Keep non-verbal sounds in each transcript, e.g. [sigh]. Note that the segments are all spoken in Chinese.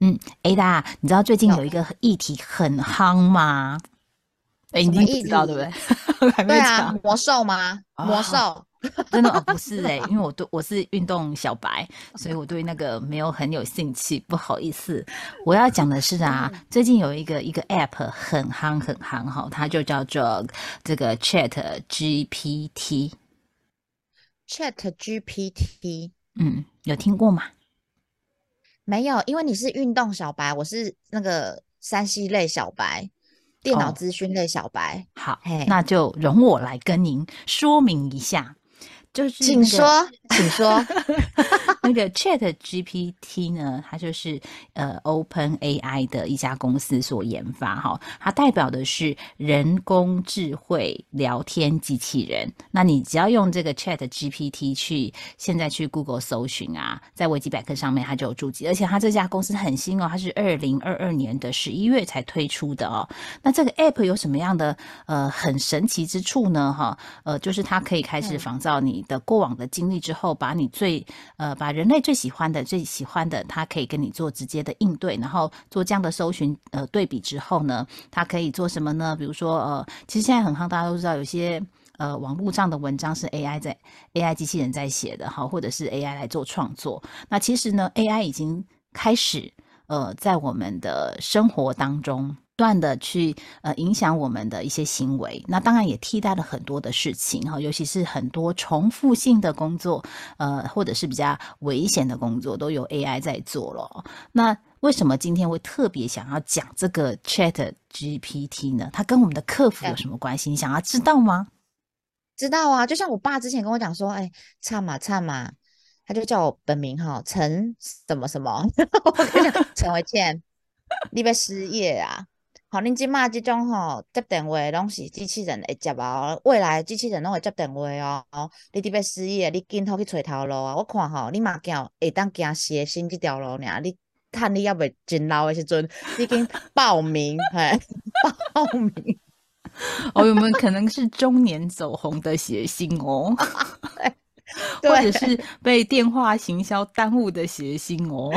嗯，Ada，你知道最近有一个议题很夯吗？哎，你知道对不对？[laughs] 对啊，魔兽吗？魔兽？真的哦，不是哎，[laughs] 因为我对我是运动小白，所以我对那个没有很有兴趣，不好意思。我要讲的是啊，最近有一个一个 App 很夯很夯哈，它就叫做这个 Chat GPT。Chat GPT，嗯，有听过吗？没有，因为你是运动小白，我是那个山西类小白，电脑资讯类小白。好，那就容我来跟您说明一下。就是，请说，请说。[laughs] 那个 Chat GPT 呢，它就是呃 Open AI 的一家公司所研发哈，它代表的是人工智慧聊天机器人。那你只要用这个 Chat GPT 去现在去 Google 搜寻啊，在维基百科上面它就有注记，而且它这家公司很新哦，它是二零二二年的十一月才推出的哦。那这个 App 有什么样的呃很神奇之处呢？哈，呃，就是它可以开始仿造你。的过往的经历之后，把你最呃把人类最喜欢的最喜欢的，它可以跟你做直接的应对，然后做这样的搜寻呃对比之后呢，它可以做什么呢？比如说呃，其实现在很夯，大家都知道有些呃网络上的文章是 AI 在 AI 机器人在写的哈，或者是 AI 来做创作。那其实呢，AI 已经开始呃在我们的生活当中。断的去呃影响我们的一些行为，那当然也替代了很多的事情哈，尤其是很多重复性的工作，呃或者是比较危险的工作，都有 AI 在做了。那为什么今天会特别想要讲这个 Chat GPT 呢？它跟我们的客服有什么关系？你想要知道吗？知道啊，就像我爸之前跟我讲说，哎，唱嘛唱嘛，他就叫我本名哈，陈什么什么，[laughs] 我跟你讲，陈维倩，你被失业啊？好，恁即马即种吼接电话拢是机器人会接哦，未来机器人拢会接电话哦。你特别失业，你紧好去找头路啊！我看吼，你嘛行会当行写新即条路呢。你趁你要未真老的时阵，已经报名嘿，报名。[laughs] [laughs] 哦，有没有可能是中年走红的谐星哦？[laughs] 或者是被电话行销耽误的谐星哦？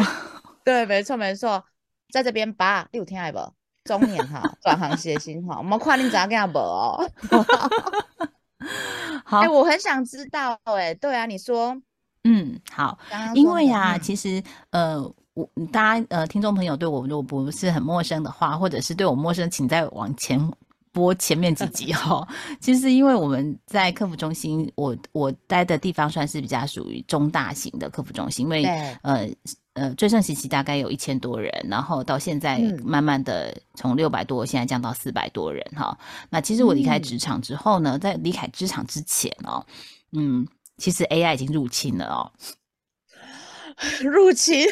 对，没错没错，在这边吧，你有听不？中年哈，[laughs] 转行写信哈，我们跨年怎样跟他播哦？[laughs] 好，哎，我很想知道，哎，对啊，你说，嗯，好，因为呀，其实呃，我大家呃，听众朋友对我如果不是很陌生的话，或者是对我陌生，请再往前播前面几集哈。[laughs] 其实因为我们在客服中心，我我待的地方算是比较属于中大型的客服中心，因为呃。呃，最盛时期大概有一千多人，然后到现在慢慢的从六百多现在降到四百多人哈。那其实我离开职场之后呢，在离开职场之前哦，嗯，其实 AI 已经入侵了哦，入侵，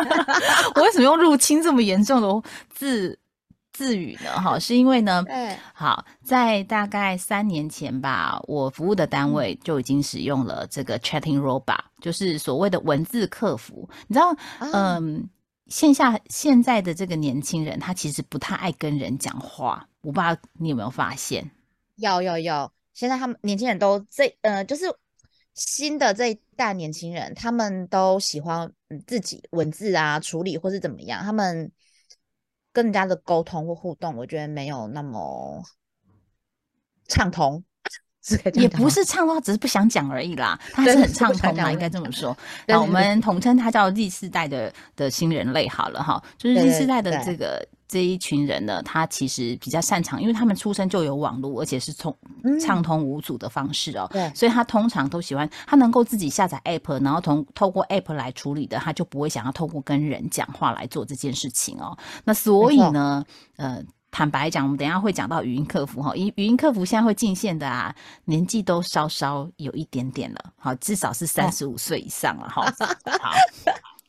[laughs] 我为什么用入侵这么严重的字？自语呢？[laughs] 哈，是因为呢，[laughs] 好，在大概三年前吧，我服务的单位就已经使用了这个 chatting robot，就是所谓的文字客服。你知道，嗯，线下现在的这个年轻人，他其实不太爱跟人讲话。我不知道你有没有发现？有有有，现在他们年轻人都这呃，就是新的这一代年轻人，他们都喜欢自己文字啊处理或是怎么样，他们。跟人家的沟通或互动，我觉得没有那么畅通，[laughs] 也不是畅通，只是不想讲而已啦。他是很 [laughs] 畅通嘛，应该这么说。[laughs] 那我们统称他叫第四代的的新人类好了哈，就是第四代的这个。这一群人呢，他其实比较擅长，因为他们出生就有网络，而且是从畅通无阻的方式哦，对，所以他通常都喜欢他能够自己下载 app，然后从透过 app 来处理的，他就不会想要透过跟人讲话来做这件事情哦。那所以呢，呃，坦白讲，我们等下会讲到语音客服哈，语语音客服现在会进线的啊，年纪都稍稍有一点点了，好，至少是三十五岁以上了哈。[laughs] 好。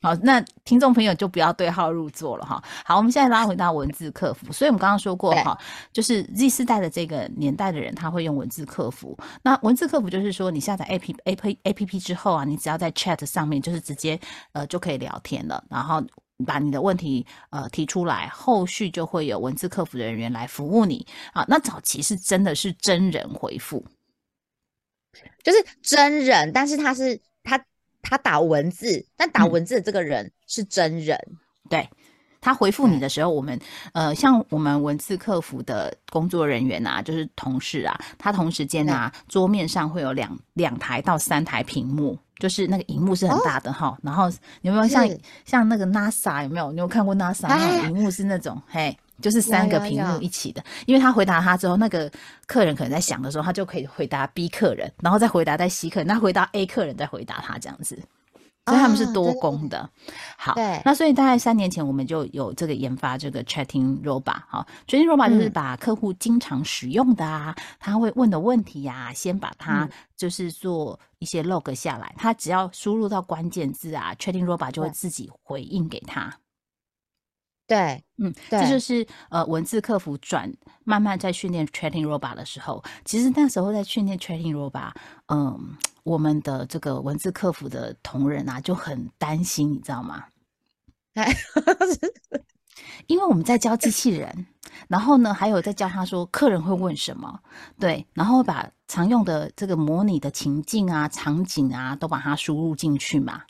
好，那听众朋友就不要对号入座了哈。好，我们现在拉回到文字客服，所以我们刚刚说过哈，就是 Z 世代的这个年代的人，他会用文字客服。那文字客服就是说，你下载 A P A P A P P 之后啊，你只要在 Chat 上面，就是直接呃就可以聊天了，然后把你的问题呃提出来，后续就会有文字客服的人员来服务你啊。那早期是真的是真人回复，就是真人，但是他是他他打文字，但打嗯文字的这个人是真人。对。他回复你的时候，我们呃，像我们文字客服的工作人员啊，就是同事啊，他同时间啊，桌面上会有两两台到三台屏幕，就是那个荧幕是很大的哈、然后有没有像像那个 NASA 有没有？你有看过 NASA 那荧幕是那种嘿？就是三个屏幕一起的，因为他回答他之后，那个客人可能在想的时候，他就可以回答 B 客人，然后再回答在 C 客人，那回答 A 客人再回答他这样子，所以他们是多啊对对。工的。好，那所以大概三年前我们就有这个研发这个 Chatting Robot 哈，Chatting Robot 就是嗯。把客户经常使用的啊，他会问的问题呀、先把它嗯。就是做一些 log 下来，他只要输入到关键字啊，Chatting Robot 就会自己回应给他。对，嗯，对这就是呃文字客服转慢慢在训练 Chatting Robot 的时候，其实那时候在训练 Chatting Robot，嗯，我们的这个文字客服的同仁啊就很担心，你知道吗？[laughs] 哎，因为我们在教机器人，然后呢，还有在教他说客人会问什么，对，然后把常用的这个模拟的情境啊、场景啊，都把它输入进去嘛。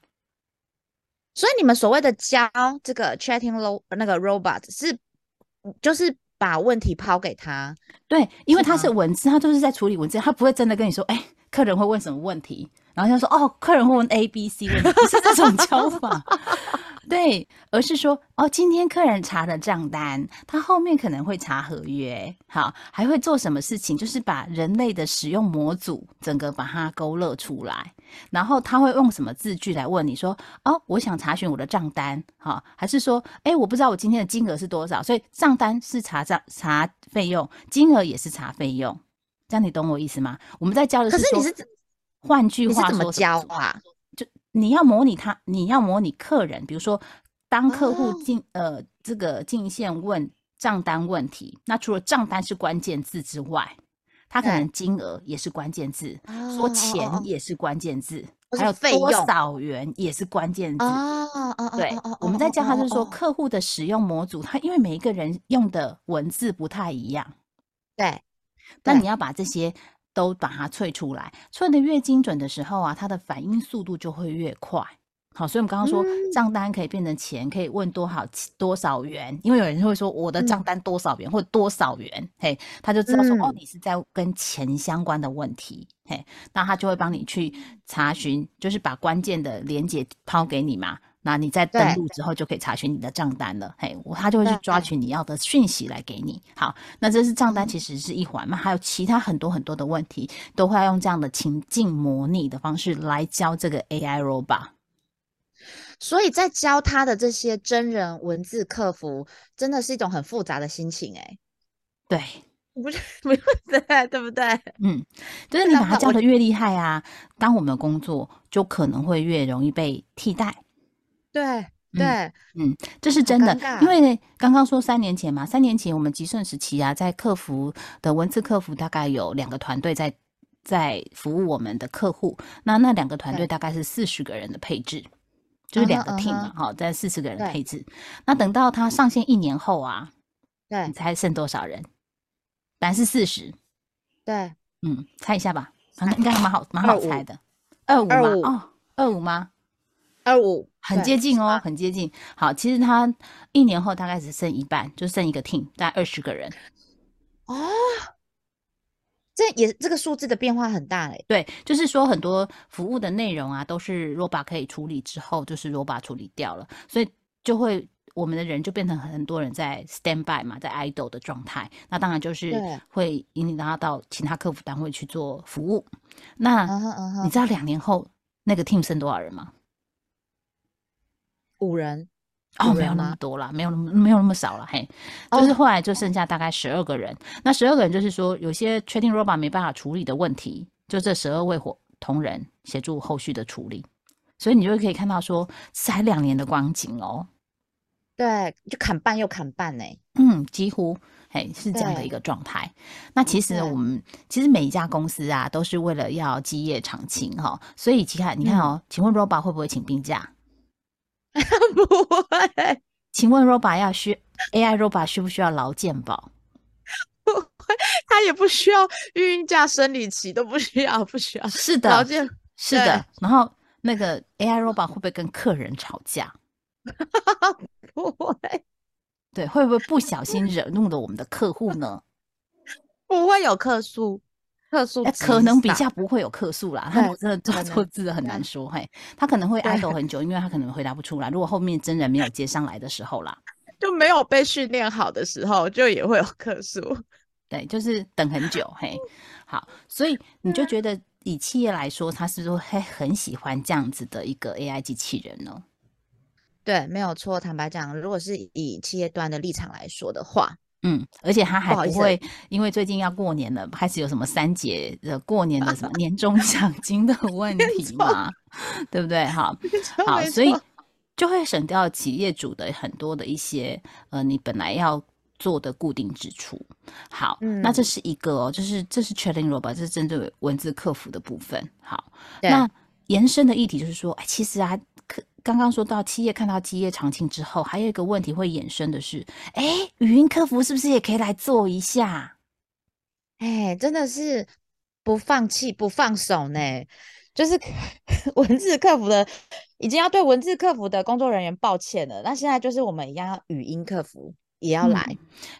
所以你们所谓的教这个 chatting ro 那个 robot 是就是把问题抛给他，对，因为他是文字，他就是在处理文字，他不会真的跟你说，哎，客人会问什么问题，然后他说，哦，客人会问 A、B、C 问题，不是这种 [laughs] 教法。对，而是说哦，今天客人查了账单，他后面可能会查合约，好，还会做什么事情？就是把人类的使用模组整个把它勾勒出来，然后他会用什么字句来问你说，哦，我想查询我的账单，好，还是说，哎，我不知道我今天的金额是多少，所以账单是查账查费用，金额也是查费用，这样你懂我意思吗？我们在教的说可是你是换句你是怎么话说教啊？你要模拟他，你要模拟客人，比如说，当客户哦进、呃这个进线问账单问题，那除了账单是关键字之外，他可能金额也是关键字，哦说钱也是关键字，还有多费用。少元也是关键字。哦哦哦，对我们在教他就是说，客户的使用模组，他因为每一个人用的文字不太一样，对，对。那你要把这些都把它萃出来，萃的越精准的时候啊，它的反应速度就会越快。好，所以我们刚刚说嗯账单可以变成钱，可以问多少多少元，因为有人会说我的账嗯单多少元、或多少元，嘿，他就知道说、哦嗯你是在跟钱相关的问题，嘿，那他就会帮你去查询，就是把关键的连接抛给你嘛。那你在登录之后就可以查询你的账单了，嘿，我他就会去抓取你要的讯息来给你。好，那这是账单嗯其实是一环嘛，还有其他很多很多的问题，都会要用这样的情境模拟的方式来教这个 AI robot。所以在教他的这些真人文字客服，真的是一种很复杂的心情哎、对，[laughs] 你不是不是对对不对？嗯，就是你把它那那我教的越厉害啊，当我们的工作就可能会越容易被替代。对对，嗯这是真的因为刚刚说三年前嘛，三年前我们极盛时期啊，在客服的文字客服大概有两个团队在在服务我们的客户，那那两个团队大概是四十个人的配置，就是两个 team 嗯嘛，哈、在四十个人的配置。那等到它上线一年后啊，对你猜剩多少人？本来是四十，对，嗯，猜一下吧，反正应该还蛮好蛮好猜的，二五吗？25哦，二五吗？二五很接近哦，很接近。好，其实他一年后大概只剩一半，就剩一个 team，大概二十个人。哦，这也这个数字的变化很大嘞。对，就是说很多服务的内容啊，都是 Roba 可以处理之后，就是 Roba 处理掉了，所以就会我们的人就变成很多人在 stand by 嘛，在 idle 的状态。那当然就是会引领他到其他客服单位去做服务。那、你知道两年后那个 team 剩多少人吗？五人哦，没有那么多了，没有那么没有那么少了，嘿，哦就是后来就剩下大概十二个人。那十二个人就是说，有些确定 robot 没办法处理的问题，就这十二位伙同仁协助后续的处理。所以你就可以看到说，才两年的光景哦，对，就砍半又砍半呢。嗯，几乎。嘿，是这样的一个状态。那其实呢我们其实每一家公司啊，都是为了要基业长青哈。所以其看，你看哦，请问 robot 会不会请病假？[laughs] 不会，请问 Roba 要需 AI Roba 需不需要劳健保？他也不需要孕假、生理期都不需要，不需要。是的，劳健是的。然后那个 AI Roba 会不会跟客人吵架？[laughs] 不会，对，会不会不小心惹怒了我们的客户呢？不会有客诉，客诉哎，可能比少较不会有客诉啦，他对我真的做可能错字的很难说，嘿，他可能会对 idle 很久，因为他可能回答不出来。如果后面真人没有接上来的时候啦，[laughs] 就没有被训练好的时候，就也会有客诉。[laughs] 对，就是等很久，嘿，好，所以 [laughs] 你就觉得以企业来说，他是不是会很喜欢这样子的一个 AI 机器人呢？对，没有错。坦白讲，如果是以企业端的立场来说的话，嗯，而且他还不会因为最近要过年了，开始有什么三节的过年的什么年终奖金的问题嘛，[laughs] 对不对？好，好，所以就会省掉企业主的很多的一些呃，你本来要做的固定支出。好，那这嗯是一个哦，就是这是 Chatting Robot，这是针对文字客服的部分。好，那延伸的议题就是说，哎，其实啊，可刚刚说到企业看到基业长青之后，还有一个问题会衍生的是，哎，语音客服是不是也可以来做一下？哎，真的是不放弃、不放手呢。就是 [laughs] 文字客服的，已经要对文字客服的工作人员抱歉了。那现在就是我们一样要语音客服也要嗯来，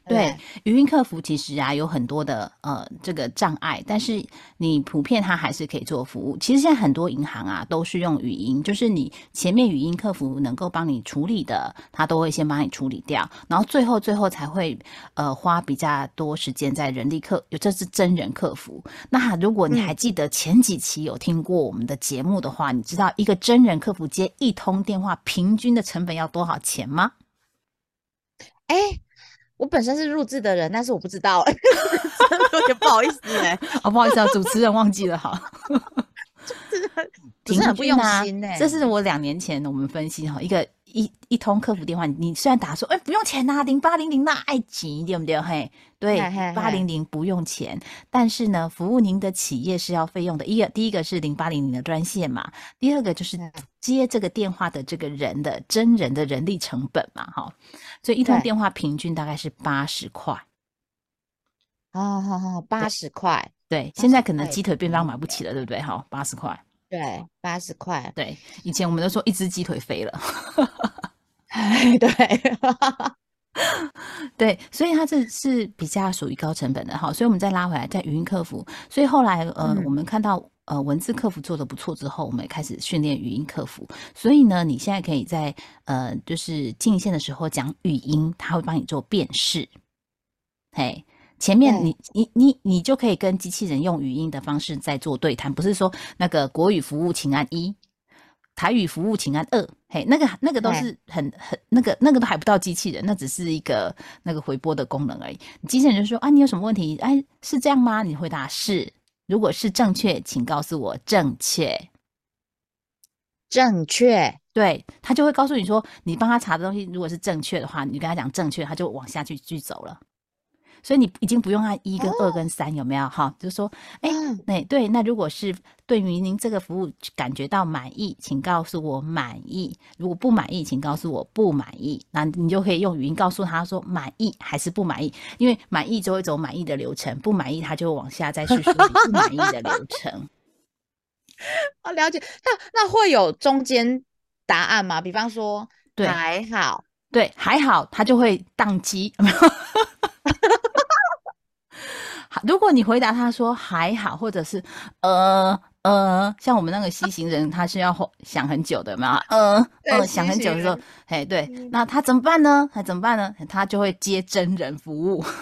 对语音客服其实啊有很多的呃这个障碍，但是你普遍它还是可以做服务。其实现在很多银行啊都是用语音，就是你前面语音客服能够帮你处理的，它都会先帮你处理掉，然后最后最后才会呃花比较多时间在人力客，这是真人客服。那如果你还记得前几期有听过我们的节目的话，你知道一个真人客服接一通电话平均的成本要多少钱吗？哎，我本身是录制的人，但是我不知道，真的有点不好意思哎，[laughs] 哦，不好意思啊，主持人忘记了，好。只是很不用心哎。这是我两年前我们分析哈，一个一一通客服电话，你虽然打说，哎、不用钱呐、零八零零那爱急对不对？嘿，对八零零不用钱，但是呢，服务您的企业是要费用的。一个第一个是零八零零的专线嘛，第二个就是嗯接这个电话的这个人的真人的人力成本嘛，哈，所以一通电话平均大概是八十块。哦，好好，八十块，对，现在可能鸡腿便当买不起了，对不对？哈，八十块。对，八十块，对，以前我们都说一只鸡腿飞了。哎，[laughs] 对，[laughs] 对，所以它这是比较属于高成本的哈，所以我们再拉回来，在语音客服，所以后来呃，嗯。我们看到呃文字客服做的不错之后，我们也开始训练语音客服，所以呢，你现在可以在呃就是进线的时候讲语音，它会帮你做辨识，嘿。前面你你你你就可以跟机器人用语音的方式在做对谈，不是说那个国语服务请按一，台语服务请按二，嘿，那个那个都是很很那个那个都还不到机器人，那只是一个那个回拨的功能而已。机器人就说啊，你有什么问题？哎，是这样吗？你回答是，如果是正确，请告诉我正确。正确，对他就会告诉你说，你帮他查的东西如果是正确的话，你跟他讲正确，他就往下去去走了。所以你已经不用按一跟二跟三，有没有？哈，就是说，哎、嗯那对，那如果是对于您这个服务感觉到满意，请告诉我满意；如果不满意，请告诉我不满意。那你就可以用语音告诉他说满意还是不满意，因为满意就会走满意的流程，不满意他就会往下再叙述你不满意的流程。[laughs] 哦，了解。那那会有中间答案吗？比方说，对还好，对，还好，他就会宕机。好，如果你回答他说还好，或者是呃呃，像我们那个西行人，他是要想很久的有没有？呃 [laughs] 呃，想很久的时候，哎，对，嗯那他怎么办呢？他怎么办呢？他就会接真人服务。[laughs]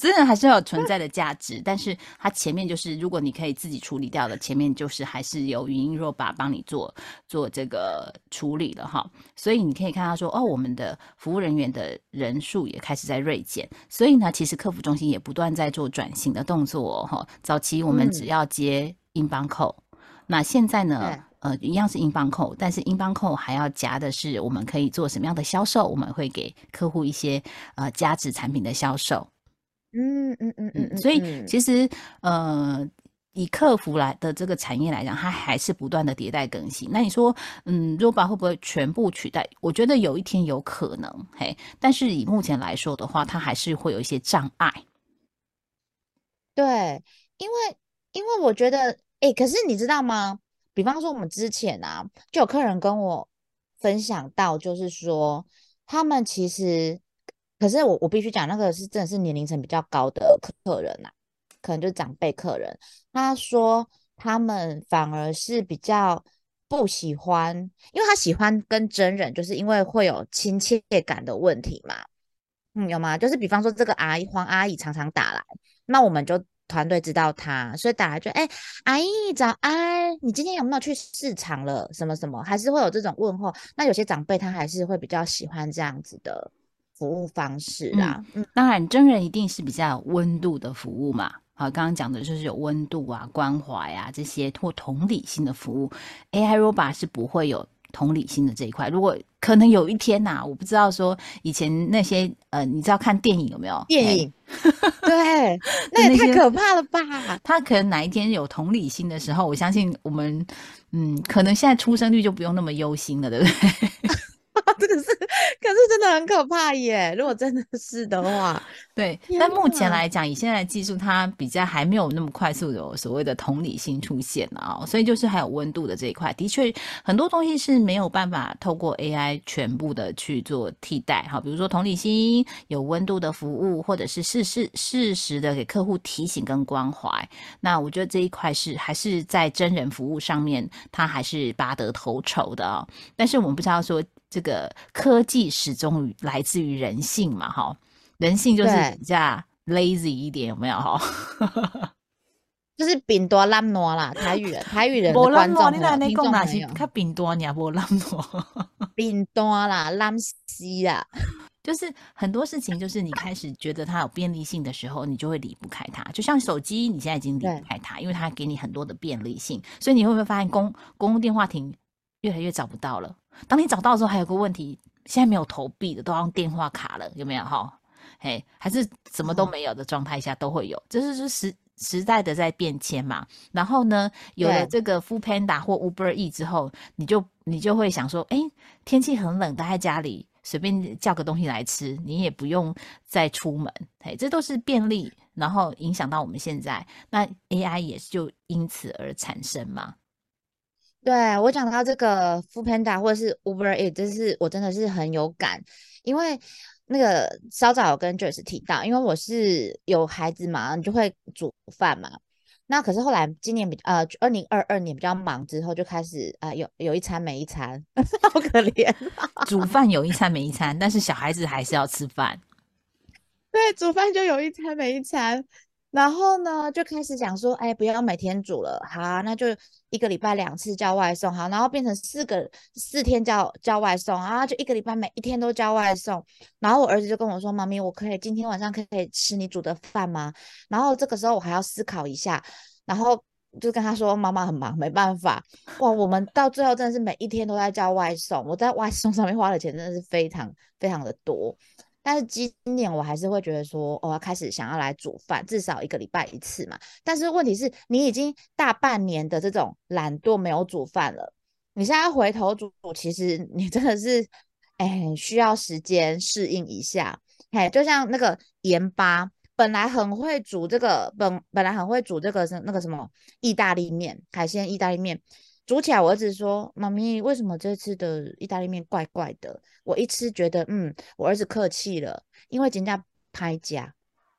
真的还是要有存在的价值，但是它前面就是，如果你可以自己处理掉的，前面就是还是由语音若把帮你做做这个处理了哈。所以你可以看到说，哦，我们的服务人员的人数也开始在锐减，所以呢，其实客服中心也不断在做转型的动作哦哈。早期我们嗯只要接英邦扣。那现在呢？呃，一样是英镑扣，但是英镑扣还要加的是，我们可以做什么样的销售？我们会给客户一些呃价值产品的销售。嗯嗯嗯嗯所以嗯其实呃，以客服来的这个产业来讲，它还是不断的迭代更新。那你说，嗯，robot 会不会全部取代？我觉得有一天有可能，嘿，但是以目前来说的话，它还是会有一些障碍。对，因为因为我觉得，哎，可是你知道吗？比方说我们之前啊，就有客人跟我分享到，就是说他们其实，可是我我必须讲，那个是真的是年龄层比较高的客人呐、可能就是长辈客人。他说他们反而是比较不喜欢，因为他喜欢跟真人，就是因为会有亲切感的问题嘛。嗯，有吗？就是比方说这个阿姨黄阿姨常常打来，那我们就团队知道他，所以打来就哎，阿姨早安，你今天有没有去市场了？什么什么，还是会有这种问候。那有些长辈他还是会比较喜欢这样子的服务方式啊。嗯，当然，真人一定是比较有温度的服务嘛。好，刚刚讲的就是有温度啊、关怀啊这些或同理心的服务，AI Robot 是不会有同理心的这一块。如果可能有一天呐、我不知道说以前那些呃，你知道看电影有没有？哎电影，对，[laughs] 那也太可怕了吧？他可能哪一天有同理心的时候，我相信我们，嗯，可能现在出生率就不用那么忧心了，对不对？的很可怕耶！如果真的是的话，对，但目前来讲，以现在的技术，它比较还没有那么快速有所谓的同理心出现啊、所以就是还有温度的这一块，的确很多东西是没有办法透过 AI 全部的去做替代哈，比如说同理心、有温度的服务，或者是适事适时的给客户提醒跟关怀。那我觉得这一块是还是在真人服务上面，它还是拔得头筹的哦。但是我们不知道说这个科技始终于来自于人性嘛，哈，人性就是比较 lazy 一点，有没有哈？[laughs] 就是饼多烂挪啦，台语人，台语人的无观众你哪朋友、听众朋友，是较扁多呢？无懒惰，饼多啦，烂西啦，就是很多事情，就是你开始觉得它有便利性的时候，你就会离不开它。就像手机，你现在已经离不开它，因为它给你很多的便利性，所以你会不会发现公公共电话亭越来越找不到了？当你找到的时候，还有个问题，现在没有投币的，都要用电话卡了，有没有哈？嘿，还是什么都哦没有的状态下都会有，这是是时时代的在变迁嘛。然后呢，有了对这个 Food Panda 或 Uber E 之后，你就你就会想说，哎，天气很冷，待在家里随便叫个东西来吃，你也不用再出门，嘿，这都是便利，然后影响到我们现在，那 AI 也就因此而产生嘛。对我讲到这个 f o o Panda 或者是 Uber E，这是我真的是很有感，因为那个稍早有跟 Joyce 提到，因为我是有孩子嘛，你就会煮饭嘛。那可是后来今年比呃二零二二年比较忙之后，就开始啊、呃有有一餐没一餐，[laughs] 好可怜。煮饭有一餐没一餐，但是小孩子还是要吃饭。[laughs] 对，煮饭就有一餐没一餐，然后呢，就开始讲说，哎，不要每天煮了，好，那就一个礼拜两次叫外送，好，然后变成四个四天叫叫外送啊，就一个礼拜每一天都叫外送。然后我儿子就跟我说，妈咪，我可以今天晚上可以吃你煮的饭吗？然后这个时候我还要思考一下，然后就跟他说，妈妈很忙，没办法。哇，我们到最后真的是每一天都在叫外送，我在外送上面花的钱真的是非常非常的多。但是今年我还是会觉得说，我、要开始想要来煮饭，至少一个礼拜一次嘛。但是问题是你已经大半年的这种懒惰没有煮饭了，你现在回头煮煮，其实你真的是，哎，需要时间适应一下。嘿，就像那个盐巴，本来很会煮这个，本本来很会煮这个是那个什么意大利面，海鲜意大利面。煮起来，我儿子说：“妈咪，为什么这次的意大利面怪怪的？”我一吃觉得，嗯，我儿子客气了，因为人家拍家，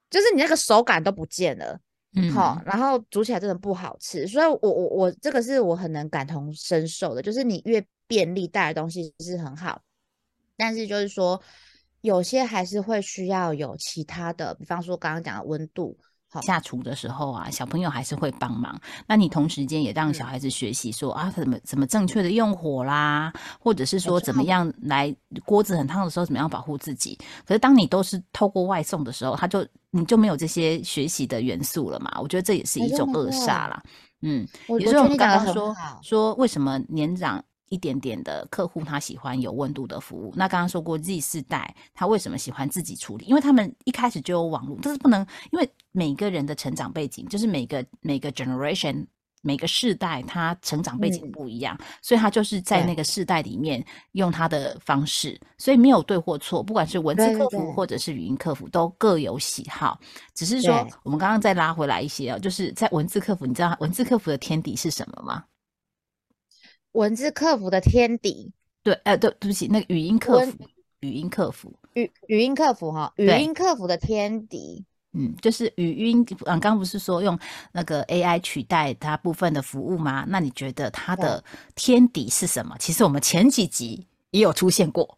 就是你那个手感都不见了，嗯，好、然后煮起来真的不好吃，所以我我我这个是我很能感同身受的，就是你越便利带的东西是很好，但是就是说有些还是会需要有其他的，比方说刚刚讲的温度好下厨的时候啊，小朋友还是会帮忙。那你同时间也让小孩子学习说、啊，怎么怎么正确的用火啦，或者是说怎么样来锅子很烫的时候怎么样保护自己。可是当你都是透过外送的时候，他就你就没有这些学习的元素了嘛？我觉得这也是一种恶没错没错煞啦。嗯，我也就是我们刚刚说，说为什么年长一点点的客户他喜欢有温度的服务？那刚刚说过 Z 世代他为什么喜欢自己处理？因为他们一开始就有网络，但是不能，因为每个人的成长背景就是每个每个 generation。每个世代他成长背景嗯不一样，所以他就是在那个世代里面用他的方式，所以没有对或错，不管是文字客服或者是语音客服都各有喜好。只是说我们刚刚再拉回来一些哦，就是在文字客服，你知道文字客服的天敌是什么吗？文字客服的天敌，对，呃，对，对不起，那个语音客文服，语音客服，语语音客服哈，语对音客服的天敌，嗯，就是语音，嗯，刚刚不是说用那个 AI 取代它部分的服务吗？那你觉得它的天敌是什么？其实我们前几集也有出现过，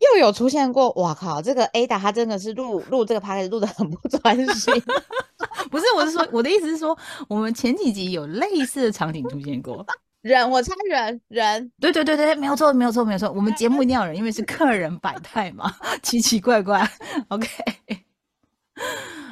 又有出现过，哇靠！这个 Ada 他真的是录录这个 p d 录的很不专心，[laughs] 不是，我是说，我的意思是说，我们前几集有类似的场景出现过。人我猜人人对对对对，没有错，没有错，没有错。我们节目一定要有人，因为是客人百态嘛，奇奇怪怪。[laughs] OK，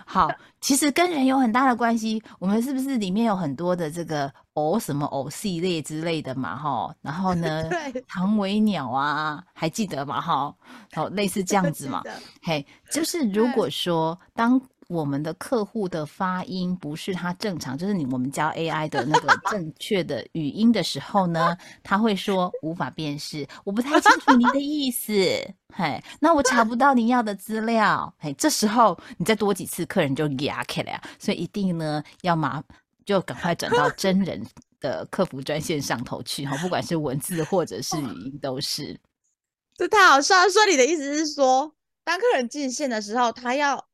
好，其实跟人有很大的关系。我们是不是里面有很多的这个偶什么偶系列之类的嘛？哈，然后呢 [laughs] 对，长尾鸟啊，还记得吗？哈，好，类似这样 [laughs] 子嘛。嘿，就是如果说当我们的客户的发音不是他正常，就是你我们教 AI 的那个正确的语音的时候呢，[laughs] 他会说无法辨识，我不太清楚你的意思，[laughs] 嘿，那我查不到你要的资料，嘿，这时候你再多几次，客人就哑起来了，所以一定呢要麻就赶快转到真人的客服专线上头去哈，不管是文字或者是语音都是。这太好笑了。所以你的意思是说，当客人进线的时候，他要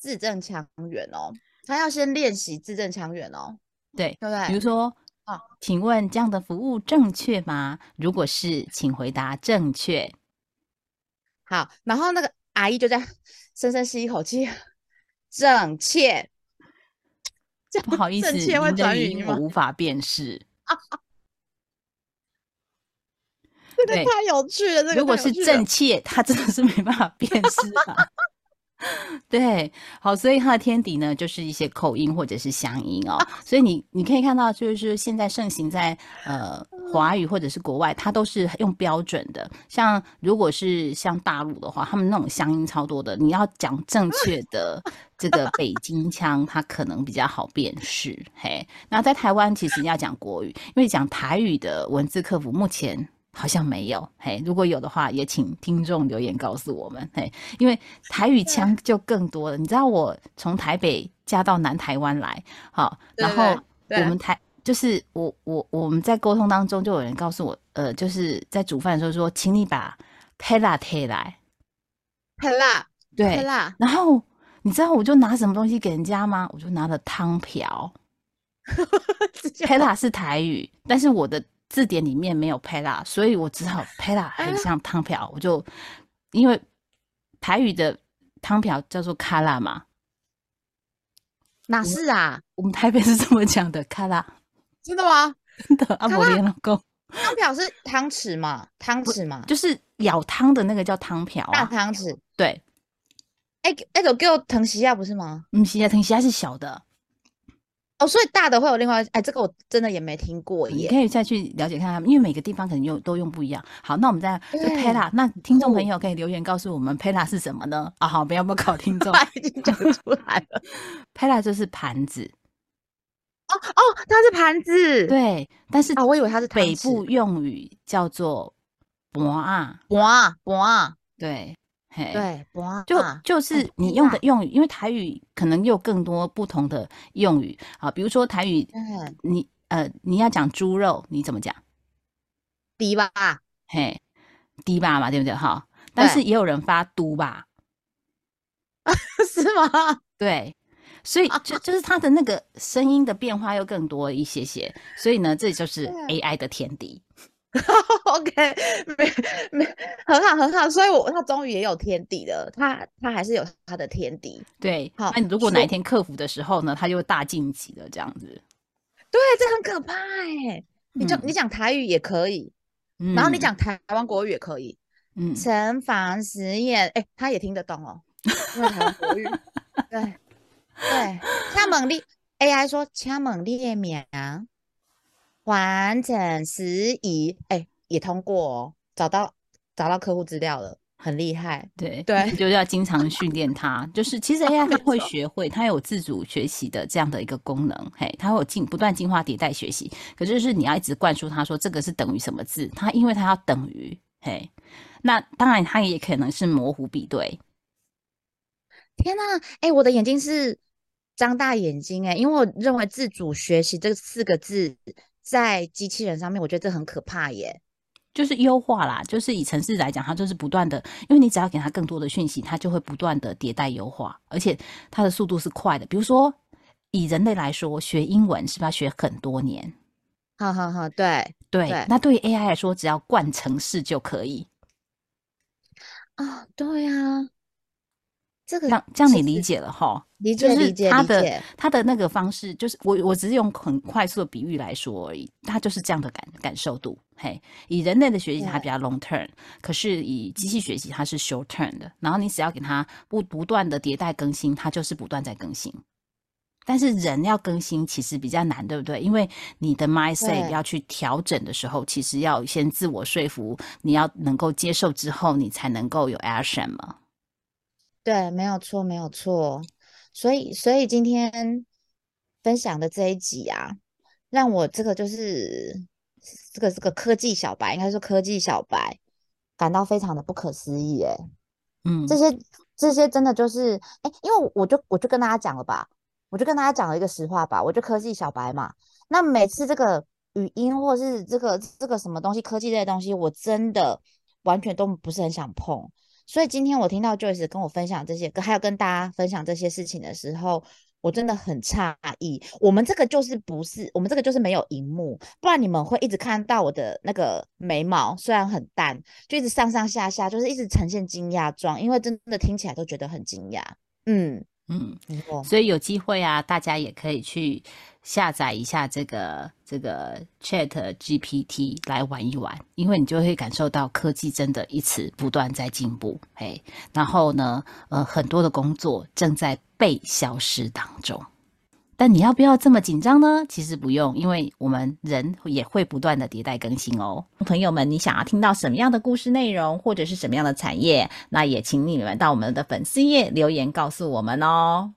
字正腔圆哦，他要先练习字正腔圆哦，对，对不对？比如说，啊请问这样的服务正确吗？如果是，请回答正确。好，然后那个阿姨就这样深深吸一口气，正确。这样不好意思，正确转语音我无法辨识。[laughs] 这个对太有趣了，这个如果是正确，他真的是没办法辨识啊。[laughs] [laughs] 对，好，所以它的天敌呢，就是一些口音或者是乡音哦。所以你你可以看到，就是现在盛行在呃华语或者是国外，它都是用标准的。像如果是像大陆的话，他们那种乡音超多的，你要讲正确的 [laughs] 这个北京腔，它可能比较好辨识。嘿，那在台湾其实要讲国语，因为讲台语的文字客服目前。好像没有，嘿，如果有的话，也请听众留言告诉我们，嘿，因为台语腔就更多了。你知道我从台北嫁到南台湾来，好，然后我们台就是我我我们在沟通当中，就有人告诉我，呃，就是在煮饭的时候说，请你把 pela 贴来，很辣，对很，辣，然后你知道我就拿什么东西给人家吗？我就拿了汤瓢。[laughs] 直接，pela 是台语，但是我的字典里面没有 pela，所以我只好 [laughs] pela [laughs] 很像汤瓢，我就因为台语的汤瓢叫做卡拉嘛，哪是啊？我们台北是这么讲的，卡拉，真的吗？[laughs] 真的阿伯连老公汤瓢是汤匙嘛？汤匙嘛？就是舀汤的那个叫汤瓢大啊，汤匙。对，哎，那个叫藤西亚不是吗？嗯，西亚藤西亚是小的，哦，所以大的会有另外，哎，这个我真的也没听过耶。你可以再去了解看看，因为每个地方可能用都用不一样。好，那我们再就对 pela，那听众朋友可以留言告诉我们 pela 是什么呢？啊，好，不要不要考听众他 [laughs] 已经讲出来了。，pela 就是盘子，哦哦，它是盘子。对，但是啊，我以为它是汤北部用语叫做博啊，博啊博啊，对，嘿，对盘，就啊就是哦你用的用语，因为台语可能有更多不同的用语啊，比如说台语，嗯，你呃你要讲猪肉，你怎么讲？低吧，嘿，低吧嘛，对不对？哈，但是也有人发嘟吧，[laughs] 是吗？对，所以 [laughs] 就就是它的那个声音的变化又更多一些些，所以呢，这就是 AI 的天敌。[laughs] OK，没没很好很好，所以我他终于也有天敌了，他他还是有他的天敌。对，好那你如果哪一天克服的时候呢，他就大晋级了，这样子。对，这很可怕哎。你讲、嗯你讲台语也可以，嗯然后你，讲台湾国语也可以。嗯，城防实验，哎、他也听得懂哦，因为台湾国语。[laughs] 对对，请问你 AI 说，请问你的名完整时宜，哎、也通过哦，找到找到客户资料了，很厉害。对对你就是要经常训练它。[laughs] 就是其实 [laughs] AI 它会学会，它有自主学习的这样的一个功能，嘿，它会有进不断进化迭代学习。可是就是你要一直灌输它说这个是等于什么字，它因为它要等于，嘿，那当然它也可能是模糊比对，天呐，哎、我的眼睛是张大眼睛哎、因为我认为自主学习这四个字在机器人上面，我觉得这很可怕耶。就是优化啦。就是以城市来讲，它就是不断的，因为你只要给它更多的讯息，它就会不断的迭代优化，而且它的速度是快的。比如说以人类来说，学英文是不是要学很多年？好好好，对对，那对于 AI 来说，只要灌程式就可以。啊，对啊，这个这样这样你理解了哈？理就是解理解他的，他的那个方式，就是我我只是用很快速的比喻来说而已，他就是这样的感感受度。嘿，以人类的学习它比较 long term，可是以机器学习它是 short term 的。然后你只要给它不不断的迭代更新，它就是不断在更新。但是人要更新其实比较难，对不对？因为你的 mindset 要去调整的时候，其实要先自我说服，你要能够接受之后，你才能够有 action 嘛。对，没有错，没有错。所以，所以今天分享的这一集啊，让我这个就是这个这个科技小白，应该说科技小白，感到非常的不可思议。诶，嗯，这些这些真的就是，哎，因为我就我就跟大家讲了吧，我就跟大家讲了一个实话吧，我就科技小白嘛。那每次这个语音或是这个这个什么东西，科技类的东西，我真的完全都不是很想碰。所以今天我听到 Joyce 跟我分享这些，还有跟大家分享这些事情的时候，我真的很诧异。我们这个就是不是，我们这个就是没有荧幕，不然你们会一直看到我的那个眉毛，虽然很淡，就一直上上下下，就是一直呈现惊讶状，因为真的听起来都觉得很惊讶。嗯，嗯，所以有机会啊，大家也可以去下载一下这个这个 Chat GPT 来玩一玩，因为你就会感受到科技真的一直不断在进步，嘿，然后呢，呃，很多的工作正在被消失当中。但你要不要这么紧张呢？其实不用，因为我们人也会不断的迭代更新哦。朋友们，你想要听到什么样的故事内容，或者是什么样的产业，那也请你们到我们的粉丝页留言告诉我们哦。